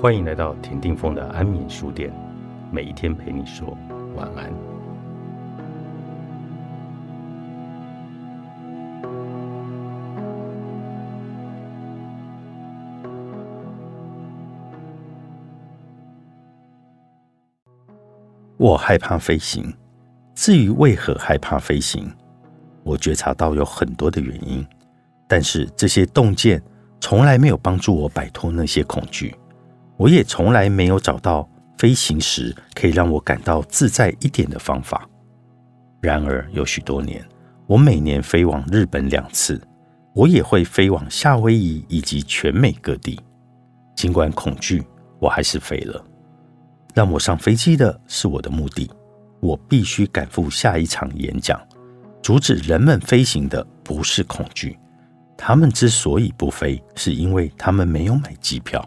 欢迎来到田定峰的安眠书店，每一天陪你说晚安。我害怕飞行，至于为何害怕飞行，我觉察到有很多的原因，但是这些洞见从来没有帮助我摆脱那些恐惧。我也从来没有找到飞行时可以让我感到自在一点的方法。然而，有许多年，我每年飞往日本两次，我也会飞往夏威夷以及全美各地。尽管恐惧，我还是飞了。让我上飞机的是我的目的，我必须赶赴下一场演讲。阻止人们飞行的不是恐惧，他们之所以不飞，是因为他们没有买机票。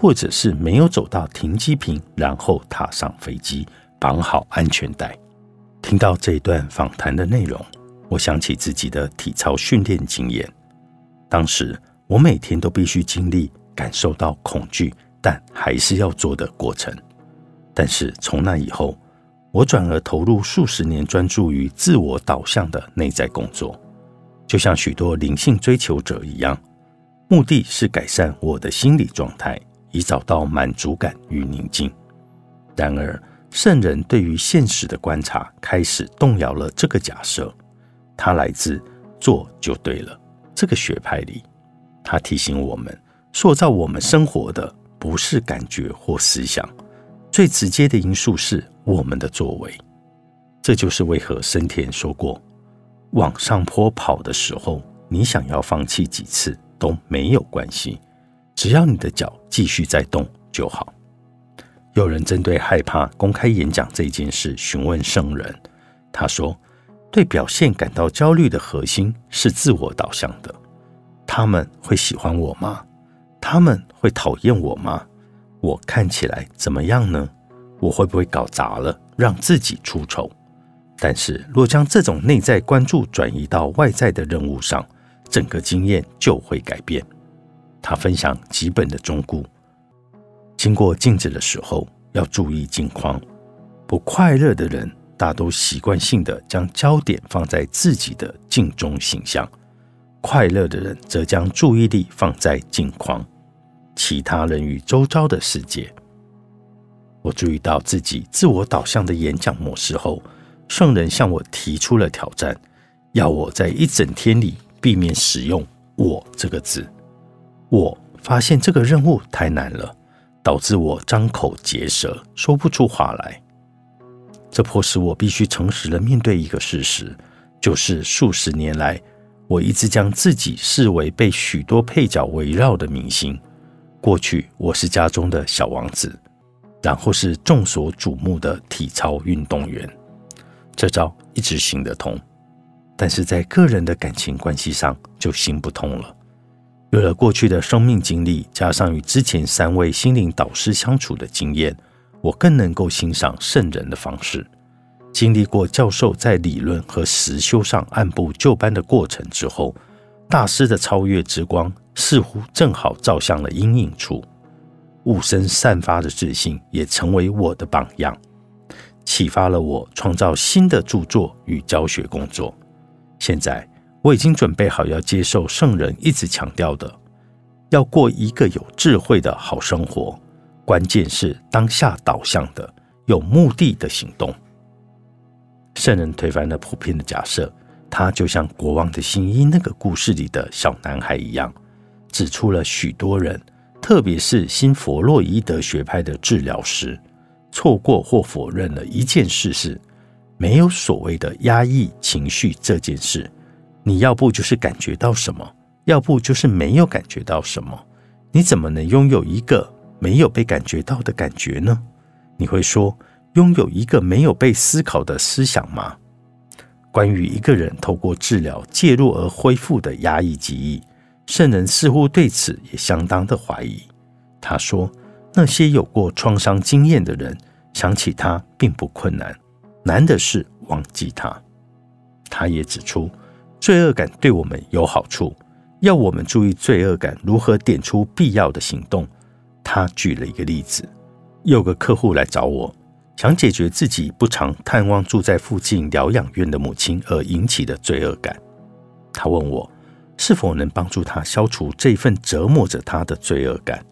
或者是没有走到停机坪，然后踏上飞机，绑好安全带。听到这一段访谈的内容，我想起自己的体操训练经验。当时我每天都必须经历感受到恐惧，但还是要做的过程。但是从那以后，我转而投入数十年专注于自我导向的内在工作，就像许多灵性追求者一样，目的是改善我的心理状态。以找到满足感与宁静。然而，圣人对于现实的观察开始动摇了这个假设。它来自“做就对了”这个学派里。他提醒我们，塑造我们生活的不是感觉或思想，最直接的因素是我们的作为。这就是为何森田说过：“往上坡跑的时候，你想要放弃几次都没有关系。”只要你的脚继续在动就好。有人针对害怕公开演讲这件事询问圣人，他说：“对表现感到焦虑的核心是自我导向的。他们会喜欢我吗？他们会讨厌我吗？我看起来怎么样呢？我会不会搞砸了，让自己出丑？但是若将这种内在关注转移到外在的任务上，整个经验就会改变。”他分享几本的忠固。经过镜子的时候，要注意镜框。不快乐的人大都习惯性的将焦点放在自己的镜中形象，快乐的人则将注意力放在镜框，其他人与周遭的世界。我注意到自己自我导向的演讲模式后，圣人向我提出了挑战，要我在一整天里避免使用“我”这个字。我发现这个任务太难了，导致我张口结舌，说不出话来。这迫使我必须诚实的面对一个事实，就是数十年来，我一直将自己视为被许多配角围绕的明星。过去我是家中的小王子，然后是众所瞩目的体操运动员。这招一直行得通，但是在个人的感情关系上就行不通了。有了过去的生命经历，加上与之前三位心灵导师相处的经验，我更能够欣赏圣人的方式。经历过教授在理论和实修上按部就班的过程之后，大师的超越之光似乎正好照向了阴影处。雾生散发的自信也成为我的榜样，启发了我创造新的著作与教学工作。现在。我已经准备好要接受圣人一直强调的，要过一个有智慧的好生活。关键是当下导向的、有目的的行动。圣人推翻了普遍的假设，他就像国王的新衣那个故事里的小男孩一样，指出了许多人，特别是新弗洛伊德学派的治疗师，错过或否认了一件事：是没有所谓的压抑情绪这件事。你要不就是感觉到什么，要不就是没有感觉到什么。你怎么能拥有一个没有被感觉到的感觉呢？你会说拥有一个没有被思考的思想吗？关于一个人透过治疗介入而恢复的压抑记忆，圣人似乎对此也相当的怀疑。他说，那些有过创伤经验的人想起他并不困难，难的是忘记他。他也指出。罪恶感对我们有好处，要我们注意罪恶感如何点出必要的行动。他举了一个例子：有个客户来找我，想解决自己不常探望住在附近疗养院的母亲而引起的罪恶感。他问我是否能帮助他消除这份折磨着他的罪恶感。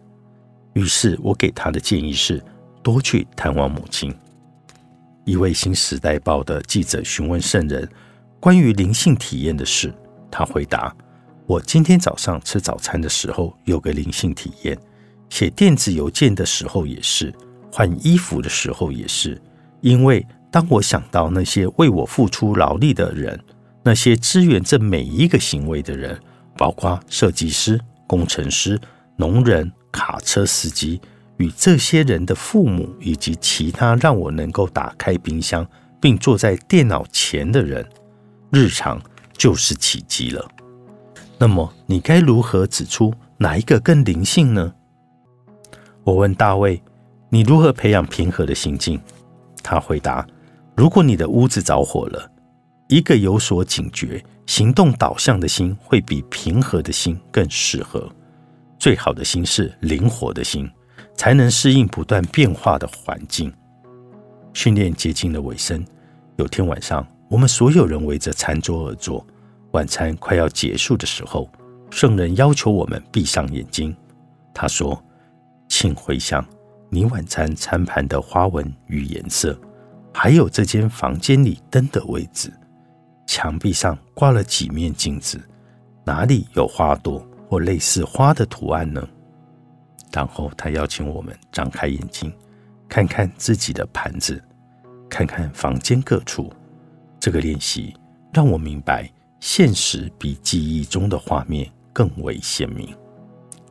于是我给他的建议是多去探望母亲。一位《新时代报》的记者询问圣人关于灵性体验的事，他回答。我今天早上吃早餐的时候有个灵性体验，写电子邮件的时候也是，换衣服的时候也是。因为当我想到那些为我付出劳力的人，那些支援这每一个行为的人，包括设计师、工程师、农人、卡车司机与这些人的父母，以及其他让我能够打开冰箱并坐在电脑前的人，日常就是奇迹了。那么你该如何指出哪一个更灵性呢？我问大卫：“你如何培养平和的心境？”他回答：“如果你的屋子着火了，一个有所警觉、行动导向的心会比平和的心更适合。最好的心是灵活的心，才能适应不断变化的环境。”训练接近了尾声，有天晚上，我们所有人围着餐桌而坐。晚餐快要结束的时候，圣人要求我们闭上眼睛。他说：“请回想你晚餐餐盘的花纹与颜色，还有这间房间里灯的位置。墙壁上挂了几面镜子，哪里有花朵或类似花的图案呢？”然后他邀请我们张开眼睛，看看自己的盘子，看看房间各处。这个练习让我明白。现实比记忆中的画面更为鲜明。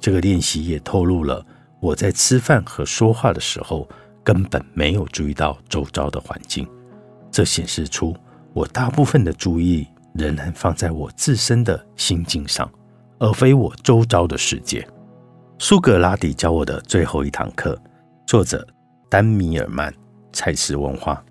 这个练习也透露了我在吃饭和说话的时候根本没有注意到周遭的环境。这显示出我大部分的注意仍然放在我自身的心境上，而非我周遭的世界。苏格拉底教我的最后一堂课，作者丹米尔曼，蔡司文化。